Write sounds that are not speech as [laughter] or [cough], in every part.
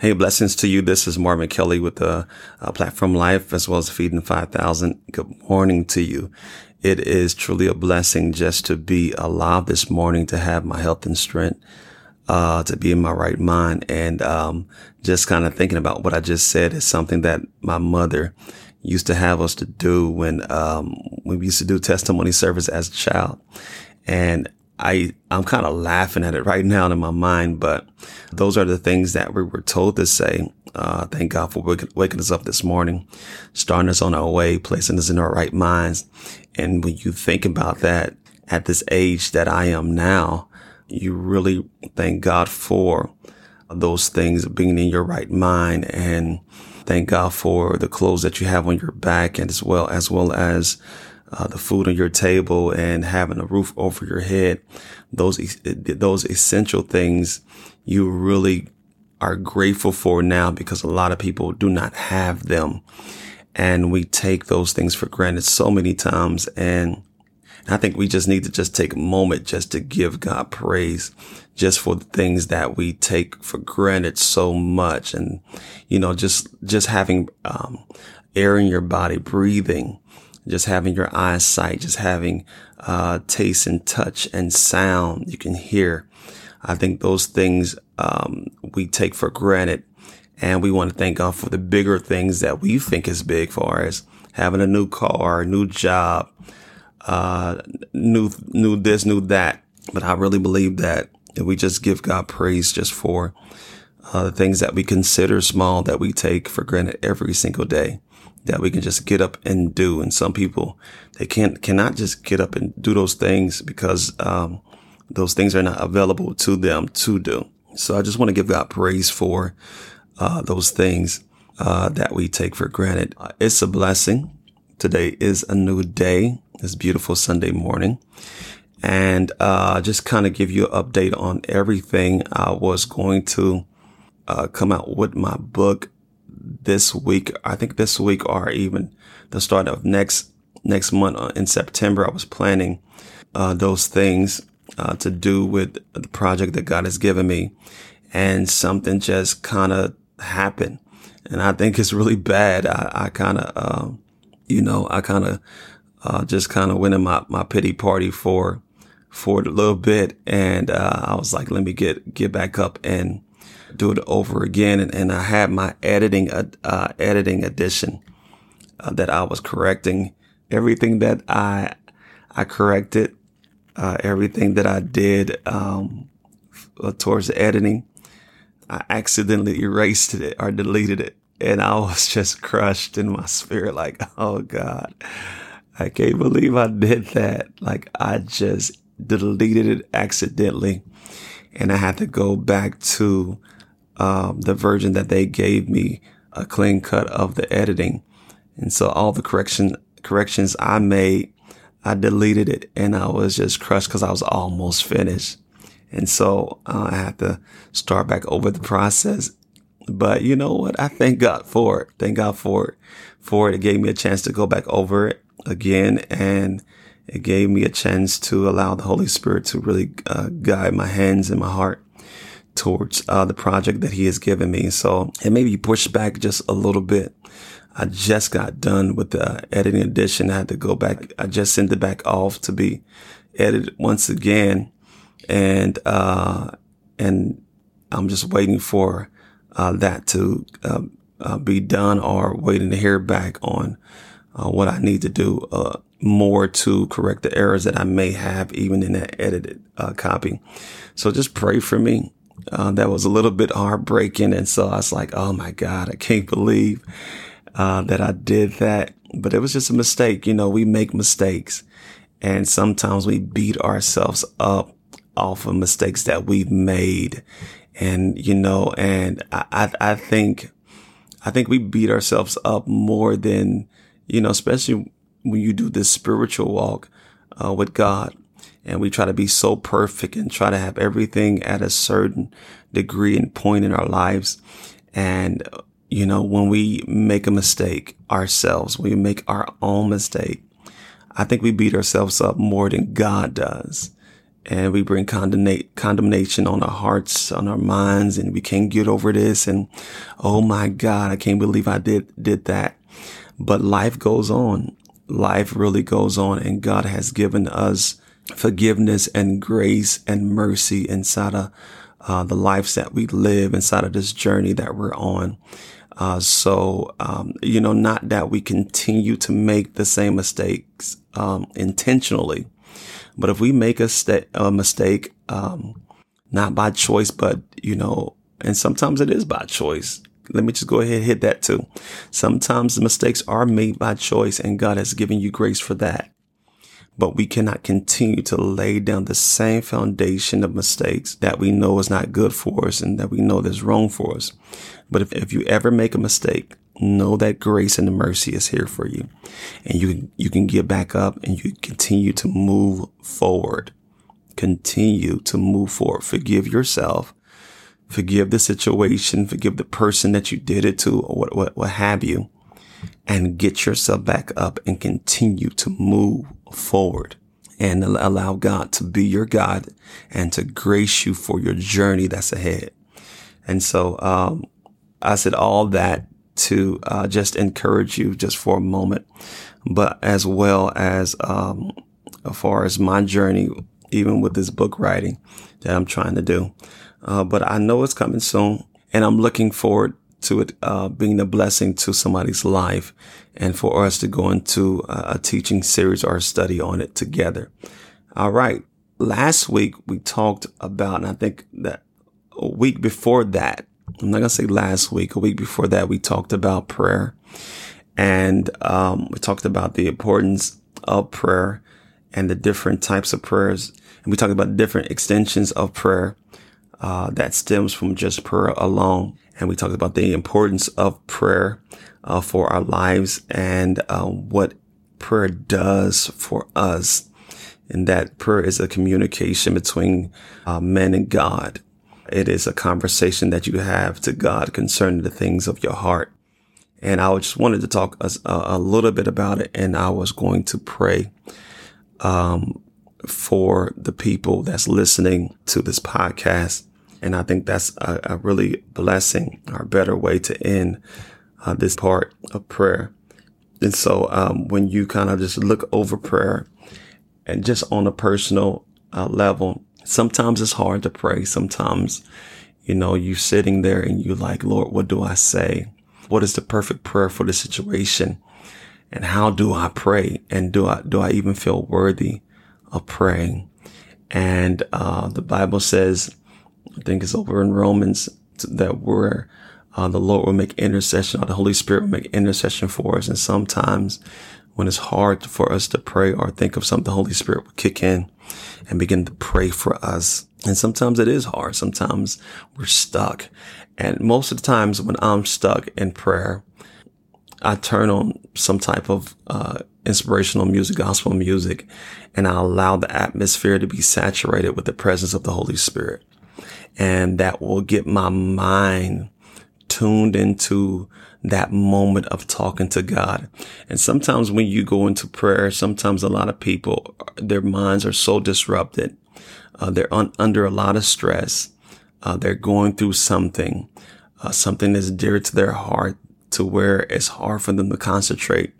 Hey, blessings to you. This is Marvin Kelly with the uh, Platform Life as well as Feeding 5000. Good morning to you. It is truly a blessing just to be alive this morning, to have my health and strength, uh, to be in my right mind. And, um, just kind of thinking about what I just said is something that my mother used to have us to do when, um, we used to do testimony service as a child. And I, I'm kind of laughing at it right now in my mind, but those are the things that we were told to say. Uh, thank God for waking us up this morning, starting us on our way, placing us in our right minds. And when you think about that at this age that I am now, you really thank God for those things being in your right mind and thank God for the clothes that you have on your back and as well, as well as uh, the food on your table and having a roof over your head, those, those essential things you really are grateful for now because a lot of people do not have them. And we take those things for granted so many times. And I think we just need to just take a moment just to give God praise just for the things that we take for granted so much. And, you know, just, just having, um, air in your body, breathing, just having your eyesight, just having, uh, taste and touch and sound you can hear. I think those things, um, we take for granted and we want to thank God for the bigger things that we think is big for us. Having a new car, a new job, uh, new, new this, new that. But I really believe that if we just give God praise just for, uh, the things that we consider small that we take for granted every single day that we can just get up and do. And some people, they can't, cannot just get up and do those things because, um, those things are not available to them to do. So I just want to give God praise for, uh, those things, uh, that we take for granted. Uh, it's a blessing. Today is a new day. It's beautiful Sunday morning and, uh, just kind of give you an update on everything. I was going to, uh, come out with my book this week. I think this week or even the start of next, next month uh, in September, I was planning, uh, those things, uh, to do with the project that God has given me. And something just kind of happened. And I think it's really bad. I, I kind of, uh, you know, I kind of, uh, just kind of went in my, my pity party for, for a little bit. And, uh, I was like, let me get, get back up and, do it over again. And, and I had my editing, uh, uh, editing edition uh, that I was correcting everything that I, I corrected, uh, everything that I did, um, uh, towards the editing. I accidentally erased it or deleted it. And I was [laughs] just crushed in my spirit. Like, oh God, I can't believe I did that. Like I just deleted it accidentally and I had to go back to um, the version that they gave me a clean cut of the editing. And so all the correction corrections I made, I deleted it and I was just crushed because I was almost finished. And so uh, I had to start back over the process. But you know what? I thank God for it. Thank God for it. For it. It gave me a chance to go back over it again and it gave me a chance to allow the Holy Spirit to really uh, guide my hands and my heart towards uh, the project that he has given me. So it maybe pushed back just a little bit. I just got done with the editing edition. I had to go back. I just sent it back off to be edited once again. And, uh, and I'm just waiting for, uh, that to, uh, uh be done or waiting to hear back on, uh, what I need to do, uh, more to correct the errors that I may have even in that edited, copy. So just pray for me uh, that was a little bit heartbreaking. And so I was like, oh my God, I can't believe uh, that I did that. But it was just a mistake. You know, we make mistakes and sometimes we beat ourselves up off of mistakes that we've made. And, you know, and I, I, I think, I think we beat ourselves up more than, you know, especially when you do this spiritual walk uh, with God and we try to be so perfect and try to have everything at a certain degree and point in our lives. And, you know, when we make a mistake ourselves, we make our own mistake. I think we beat ourselves up more than God does. and we bring condemnation on our hearts, on our minds, and we can't get over this. And oh my God, I can't believe I did, did that. But life goes on. Life really goes on and God has given us forgiveness and grace and mercy inside of uh, the lives that we live inside of this journey that we're on. Uh, so, um, you know, not that we continue to make the same mistakes um, intentionally, but if we make a, a mistake, um, not by choice, but, you know, and sometimes it is by choice. Let me just go ahead and hit that too. Sometimes the mistakes are made by choice and God has given you grace for that. But we cannot continue to lay down the same foundation of mistakes that we know is not good for us and that we know that's wrong for us. But if, if you ever make a mistake, know that grace and mercy is here for you and you, you can get back up and you continue to move forward. Continue to move forward. Forgive yourself. Forgive the situation. Forgive the person that you did it to or what, what, what have you and get yourself back up and continue to move forward and allow God to be your God and to grace you for your journey that's ahead. And so, um, I said all that to uh, just encourage you just for a moment, but as well as um, as far as my journey, even with this book writing that I'm trying to do. Uh, but I know it's coming soon, and I'm looking forward to it uh, being a blessing to somebody's life, and for us to go into a, a teaching series or a study on it together. All right. Last week we talked about, and I think that a week before that, I'm not going to say last week, a week before that, we talked about prayer and um, we talked about the importance of prayer and the different types of prayers. And we talked about different extensions of prayer uh, that stems from just prayer alone. And we talked about the importance of prayer uh, for our lives and uh, what prayer does for us. And that prayer is a communication between uh, men and God. It is a conversation that you have to God concerning the things of your heart. And I just wanted to talk a, a little bit about it. And I was going to pray, um, for the people that's listening to this podcast. And I think that's a, a really blessing or better way to end uh, this part of prayer. And so, um, when you kind of just look over prayer and just on a personal uh, level, sometimes it's hard to pray. Sometimes, you know, you're sitting there and you're like, Lord, what do I say? What is the perfect prayer for the situation? And how do I pray? And do I, do I even feel worthy of praying? And, uh, the Bible says, I think it's over in Romans that we're, uh, the Lord will make intercession or the Holy Spirit will make intercession for us. And sometimes when it's hard for us to pray or think of something, the Holy Spirit will kick in and begin to pray for us. And sometimes it is hard. Sometimes we're stuck. And most of the times when I'm stuck in prayer, I turn on some type of, uh, inspirational music, gospel music, and I allow the atmosphere to be saturated with the presence of the Holy Spirit. And that will get my mind tuned into that moment of talking to God. And sometimes when you go into prayer, sometimes a lot of people, their minds are so disrupted. Uh, they're un- under a lot of stress. Uh, they're going through something, uh, something that's dear to their heart to where it's hard for them to concentrate.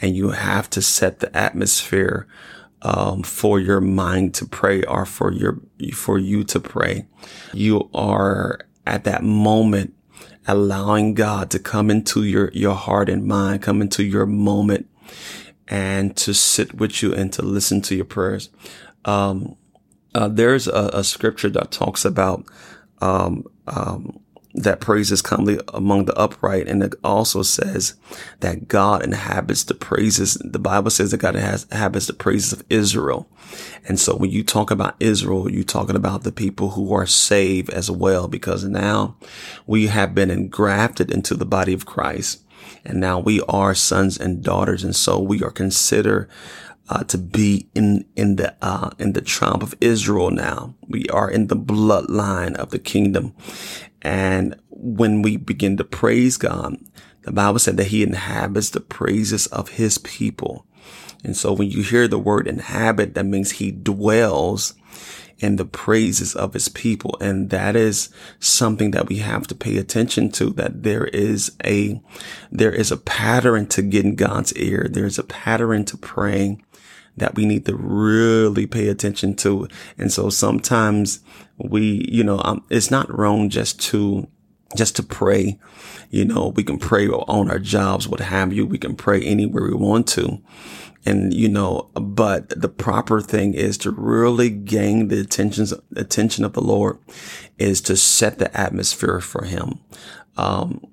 And you have to set the atmosphere um, for your mind to pray or for your for you to pray. You are at that moment allowing God to come into your, your heart and mind, come into your moment and to sit with you and to listen to your prayers. Um, uh, there's a, a, scripture that talks about, um, um, that praises comely among the upright. And it also says that God inhabits the praises. The Bible says that God has, inhabits the praises of Israel. And so when you talk about Israel, you're talking about the people who are saved as well, because now we have been engrafted into the body of Christ. And now we are sons and daughters. And so we are considered uh, to be in in the uh, in the tribe of Israel. Now we are in the bloodline of the kingdom, and when we begin to praise God, the Bible said that he inhabits the praises of his people. And so when you hear the word inhabit, that means he dwells in the praises of his people. And that is something that we have to pay attention to, that there is a, there is a pattern to getting God's ear. There's a pattern to praying that we need to really pay attention to. And so sometimes we, you know, um, it's not wrong just to, just to pray. You know, we can pray on our jobs, what have you. We can pray anywhere we want to. And, you know, but the proper thing is to really gain the attention, attention of the Lord is to set the atmosphere for him. Um,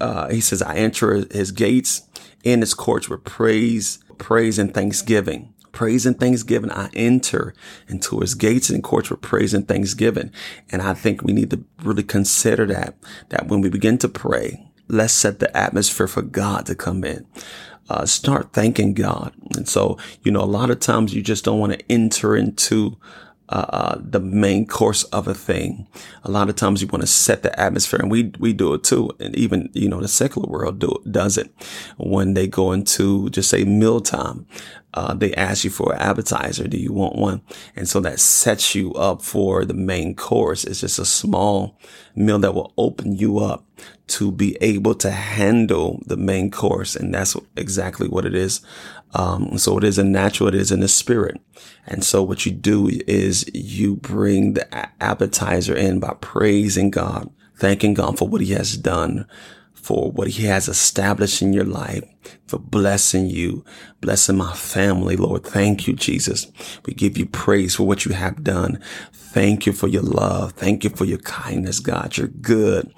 uh, he says, I enter his gates in his courts with praise, praise and thanksgiving praise and thanksgiving. I enter into his gates and courts with praise and thanksgiving. And I think we need to really consider that, that when we begin to pray, let's set the atmosphere for God to come in. Uh, start thanking God. And so, you know, a lot of times you just don't want to enter into uh, uh, the main course of a thing. A lot of times you want to set the atmosphere and we, we do it too. And even, you know, the secular world do, does it when they go into just say mealtime. Uh, they ask you for an appetizer. Do you want one? And so that sets you up for the main course. It's just a small meal that will open you up to be able to handle the main course. And that's exactly what it is. Um, so it is a natural, it is in the spirit. And so what you do is you bring the appetizer in by praising God, thanking God for what he has done, for what he has established in your life, for blessing you, blessing my family, Lord. Thank you, Jesus. We give you praise for what you have done. Thank you for your love. Thank you for your kindness, God. You're good,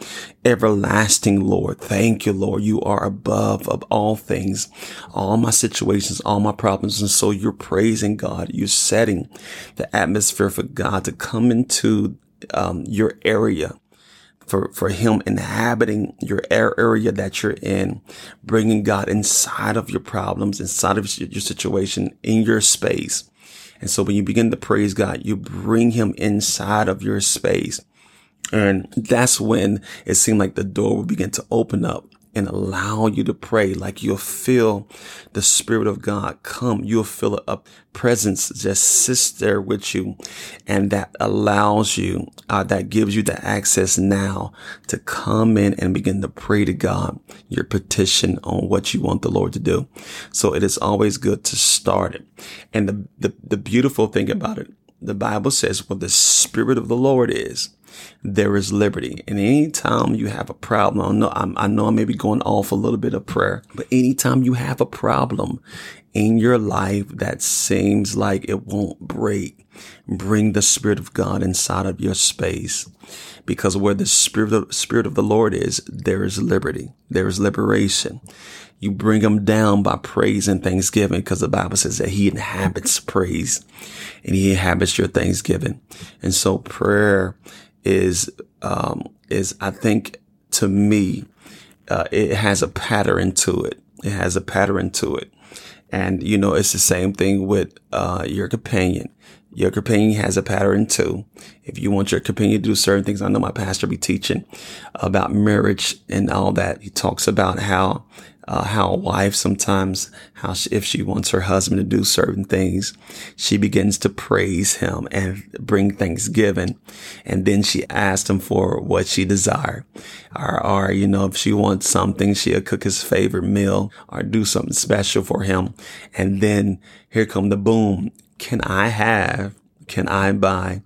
everlasting, Lord. Thank you, Lord. You are above of all things, all my situations, all my problems. And so you're praising God. You're setting the atmosphere for God to come into um, your area for, for him inhabiting your area that you're in, bringing God inside of your problems, inside of your situation, in your space. And so when you begin to praise God, you bring him inside of your space. And that's when it seemed like the door would begin to open up and allow you to pray like you'll feel the spirit of God come. You'll feel a presence just sits there with you. And that allows you, uh, that gives you the access now to come in and begin to pray to God your petition on what you want the Lord to do. So it is always good to start it. And the, the, the beautiful thing about it, the Bible says, where the spirit of the Lord is, there is liberty. And anytime you have a problem, I know, I'm, I know I may be going off a little bit of prayer, but anytime you have a problem in your life that seems like it won't break, bring the spirit of God inside of your space. Because where the spirit of, spirit of the Lord is, there is liberty. There is liberation. You bring them down by praise and thanksgiving because the Bible says that he inhabits praise and he inhabits your thanksgiving. And so prayer is, um, is I think to me, uh, it has a pattern to it. It has a pattern to it. And, you know, it's the same thing with, uh, your companion. Your companion has a pattern too. If you want your companion to do certain things, I know my pastor be teaching about marriage and all that. He talks about how uh, how a wife sometimes, how she, if she wants her husband to do certain things, she begins to praise him and bring thanksgiving. And then she asks him for what she desire. Or, or, you know, if she wants something, she'll cook his favorite meal or do something special for him. And then here come the boom. Can I have can I buy?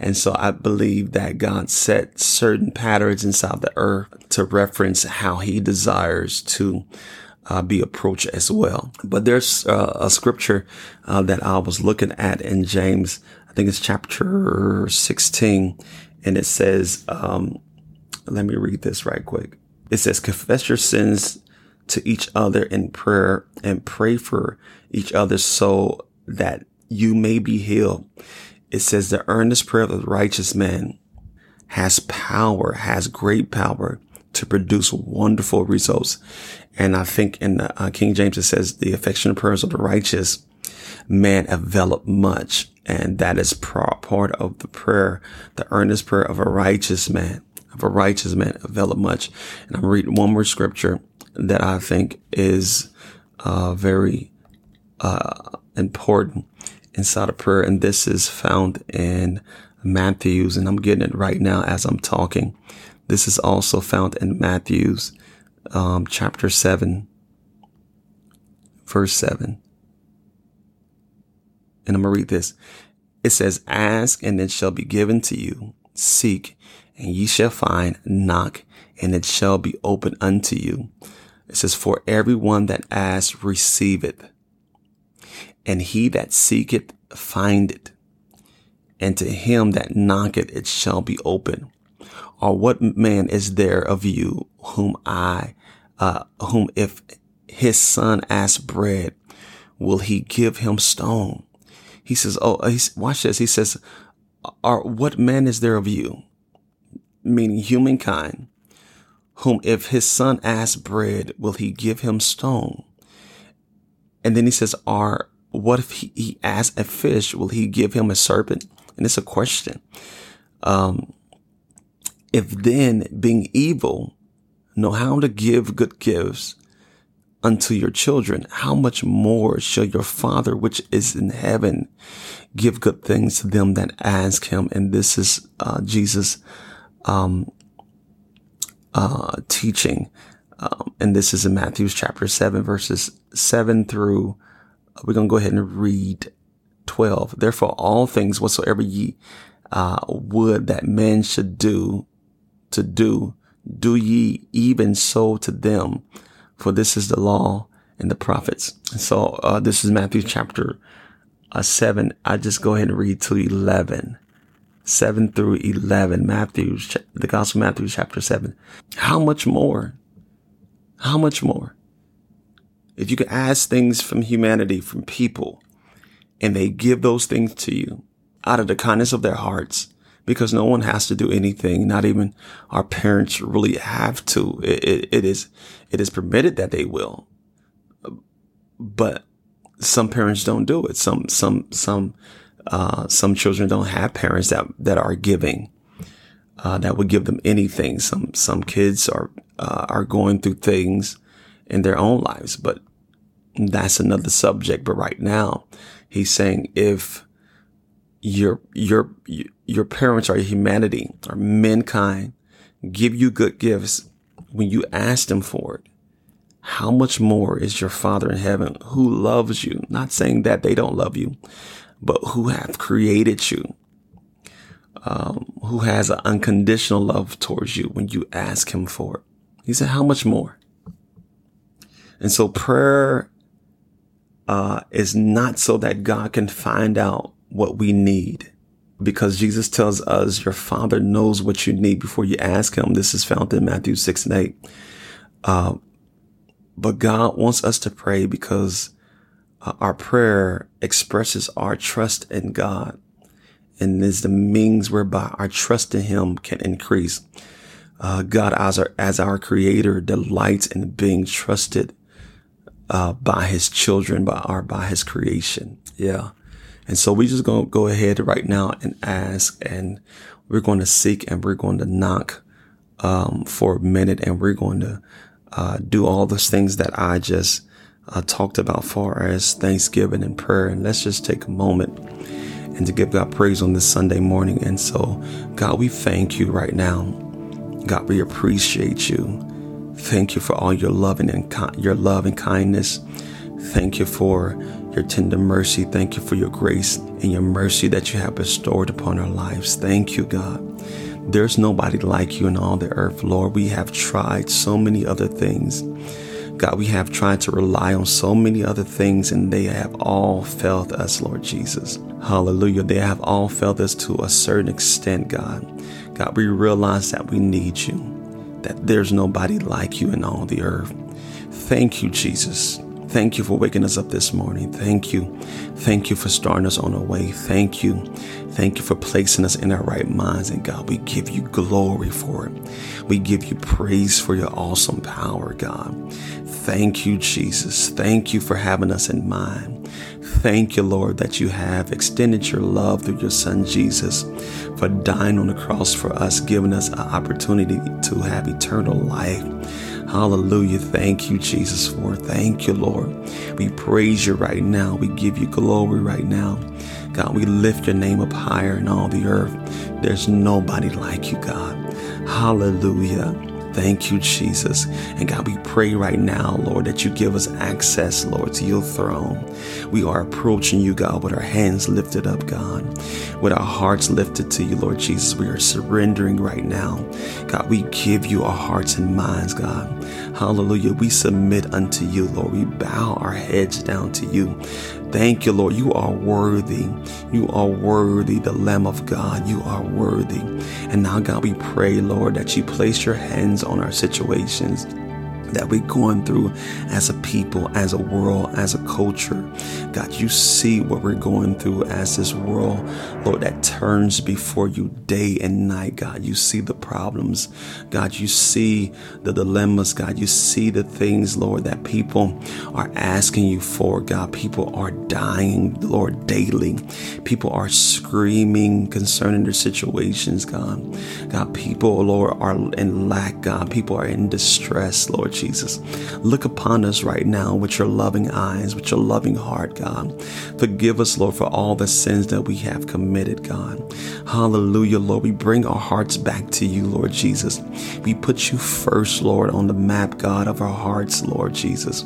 And so I believe that God set certain patterns inside the earth to reference how he desires to uh, be approached as well. But there's uh, a scripture uh, that I was looking at in James, I think it's chapter 16, and it says, um, let me read this right quick. It says, confess your sins to each other in prayer and pray for each other so that you may be healed it says the earnest prayer of the righteous man has power, has great power to produce wonderful results. And I think in the, uh, King James, it says the affectionate prayers of the righteous man develop much. And that is part of the prayer, the earnest prayer of a righteous man, of a righteous man develop much. And I'm reading one more scripture that I think is, uh, very, uh, important inside of prayer. And this is found in Matthew's, and I'm getting it right now as I'm talking. This is also found in Matthew's um, chapter 7, verse 7. And I'm going to read this. It says, Ask and it shall be given to you. Seek and ye shall find. Knock and it shall be opened unto you. It says, For everyone that asks receiveth, and he that seeketh findeth, and to him that knocketh it shall be open. Or what man is there of you whom I, uh, whom if his son asks bread, will he give him stone? He says, Oh, he's, watch this. He says, Or what man is there of you? Meaning humankind, whom if his son asks bread, will he give him stone? And then he says, Are what if he, he asks a fish, will he give him a serpent? And it's a question. Um, if then being evil know how to give good gifts unto your children, how much more shall your father which is in heaven give good things to them that ask him? And this is, uh, Jesus, um, uh, teaching. Um, and this is in Matthew's chapter seven, verses seven through, we're going to go ahead and read 12. Therefore, all things whatsoever ye, uh, would that men should do to do, do ye even so to them for this is the law and the prophets. So, uh, this is Matthew chapter uh, seven. I just go ahead and read to 11, seven through 11, Matthew, the gospel of Matthew chapter seven. How much more? How much more? If you could ask things from humanity, from people, and they give those things to you out of the kindness of their hearts, because no one has to do anything. Not even our parents really have to. It, it, it is, it is permitted that they will, but some parents don't do it. Some, some, some, uh, some children don't have parents that, that are giving, uh, that would give them anything. Some, some kids are, uh, are going through things in their own lives, but that's another subject. But right now he's saying if, your your your parents are humanity or mankind give you good gifts when you ask them for it how much more is your father in heaven who loves you not saying that they don't love you but who have created you um, who has an unconditional love towards you when you ask him for it he said how much more and so prayer uh, is not so that god can find out what we need because Jesus tells us your father knows what you need before you ask him. This is found in Matthew 6 and 8. Uh, but God wants us to pray because uh, our prayer expresses our trust in God and is the means whereby our trust in him can increase. Uh, God as our, as our creator delights in being trusted, uh, by his children, by our, by his creation. Yeah. And so we just going to go ahead right now and ask and we're going to seek and we're going to knock, um, for a minute and we're going to, uh, do all those things that I just, uh, talked about far as Thanksgiving and prayer. And let's just take a moment and to give God praise on this Sunday morning. And so God, we thank you right now. God, we appreciate you. Thank you for all your loving and your love and kindness. Thank you for your tender mercy. Thank you for your grace and your mercy that you have bestowed upon our lives. Thank you, God. There's nobody like you in all the earth, Lord. We have tried so many other things. God, we have tried to rely on so many other things and they have all failed us, Lord Jesus. Hallelujah. They have all failed us to a certain extent, God. God, we realize that we need you, that there's nobody like you in all the earth. Thank you, Jesus. Thank you for waking us up this morning. Thank you. Thank you for starting us on our way. Thank you. Thank you for placing us in our right minds. And God, we give you glory for it. We give you praise for your awesome power, God. Thank you, Jesus. Thank you for having us in mind. Thank you, Lord, that you have extended your love through your son Jesus for dying on the cross for us, giving us an opportunity to have eternal life. Hallelujah. Thank you, Jesus, for. Thank you, Lord. We praise you right now. We give you glory right now. God, we lift your name up higher in all the earth. There's nobody like you, God. Hallelujah. Thank you, Jesus. And God, we pray right now, Lord, that you give us access, Lord, to your throne. We are approaching you, God, with our hands lifted up, God, with our hearts lifted to you, Lord Jesus. We are surrendering right now. God, we give you our hearts and minds, God. Hallelujah. We submit unto you, Lord. We bow our heads down to you. Thank you, Lord. You are worthy. You are worthy, the Lamb of God. You are worthy. And now, God, we pray, Lord, that you place your hands on our situations that we're going through as a people, as a world, as a culture. God, you see what we're going through as this world, Lord, that turns before you day and night. God, you see the problems. God, you see the dilemmas. God, you see the things, Lord, that people are asking you for. God, people are dying, Lord, daily. People are screaming concerning their situations, God. God, people, Lord, are in lack, God. People are in distress, Lord Jesus. Look upon us right now with your loving eyes, with your loving heart, God. Forgive us, Lord, for all the sins that we have committed, God. Hallelujah, Lord. We bring our hearts back to you, Lord Jesus. We put you first, Lord, on the map, God, of our hearts, Lord Jesus.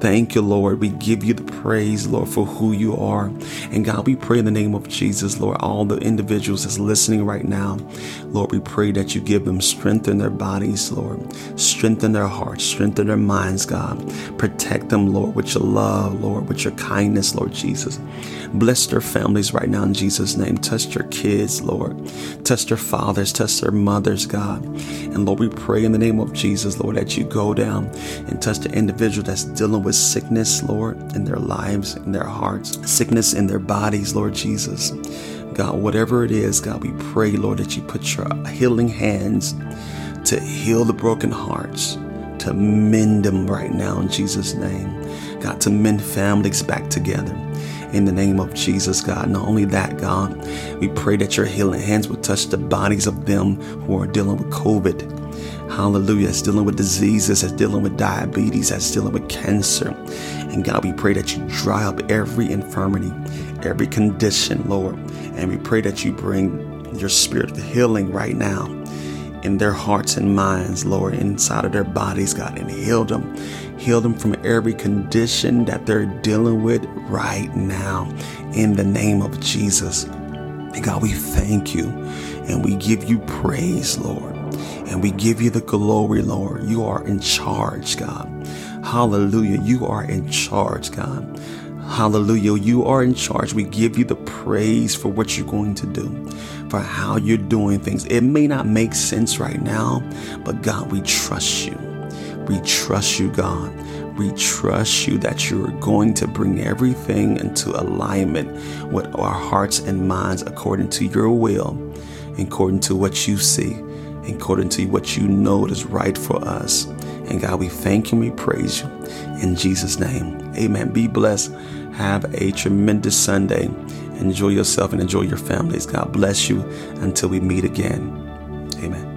Thank you, Lord. We give you the praise, Lord, for who you are. And God, we pray in the name of Jesus, Lord, all the individuals that's listening right now, Lord, we pray that you give them strength in their bodies, Lord, strengthen their hearts, strengthen their minds, God. Protect them, Lord, with your love, Lord, with your kindness, Lord Jesus. Bless their families right now in Jesus' name. Touch their kids, Lord. Touch their fathers, touch their mothers, God. And Lord, we pray in the name of Jesus, Lord, that you go down and touch the individual that's dealing with sickness, Lord, in their lives, in their hearts, sickness in their bodies, Lord Jesus. God, whatever it is, God, we pray, Lord, that you put your healing hands to heal the broken hearts to mend them right now in Jesus' name. God, to mend families back together in the name of Jesus, God. Not only that, God, we pray that your healing hands would touch the bodies of them who are dealing with COVID. Hallelujah. That's dealing with diseases, that's dealing with diabetes, that's dealing with cancer. And God, we pray that you dry up every infirmity, every condition, Lord. And we pray that you bring your spirit of healing right now in their hearts and minds, Lord, inside of their bodies, God, and heal them. Heal them from every condition that they're dealing with right now in the name of Jesus. And God, we thank you and we give you praise, Lord. And we give you the glory, Lord. You are in charge, God. Hallelujah. You are in charge, God. Hallelujah. You are in charge. We give you the praise for what you're going to do, for how you're doing things. It may not make sense right now, but God, we trust you. We trust you, God. We trust you that you're going to bring everything into alignment with our hearts and minds according to your will, according to what you see, according to what you know is right for us. And God, we thank you we praise you. In Jesus' name, amen. Be blessed. Have a tremendous Sunday. Enjoy yourself and enjoy your families. God bless you until we meet again. Amen.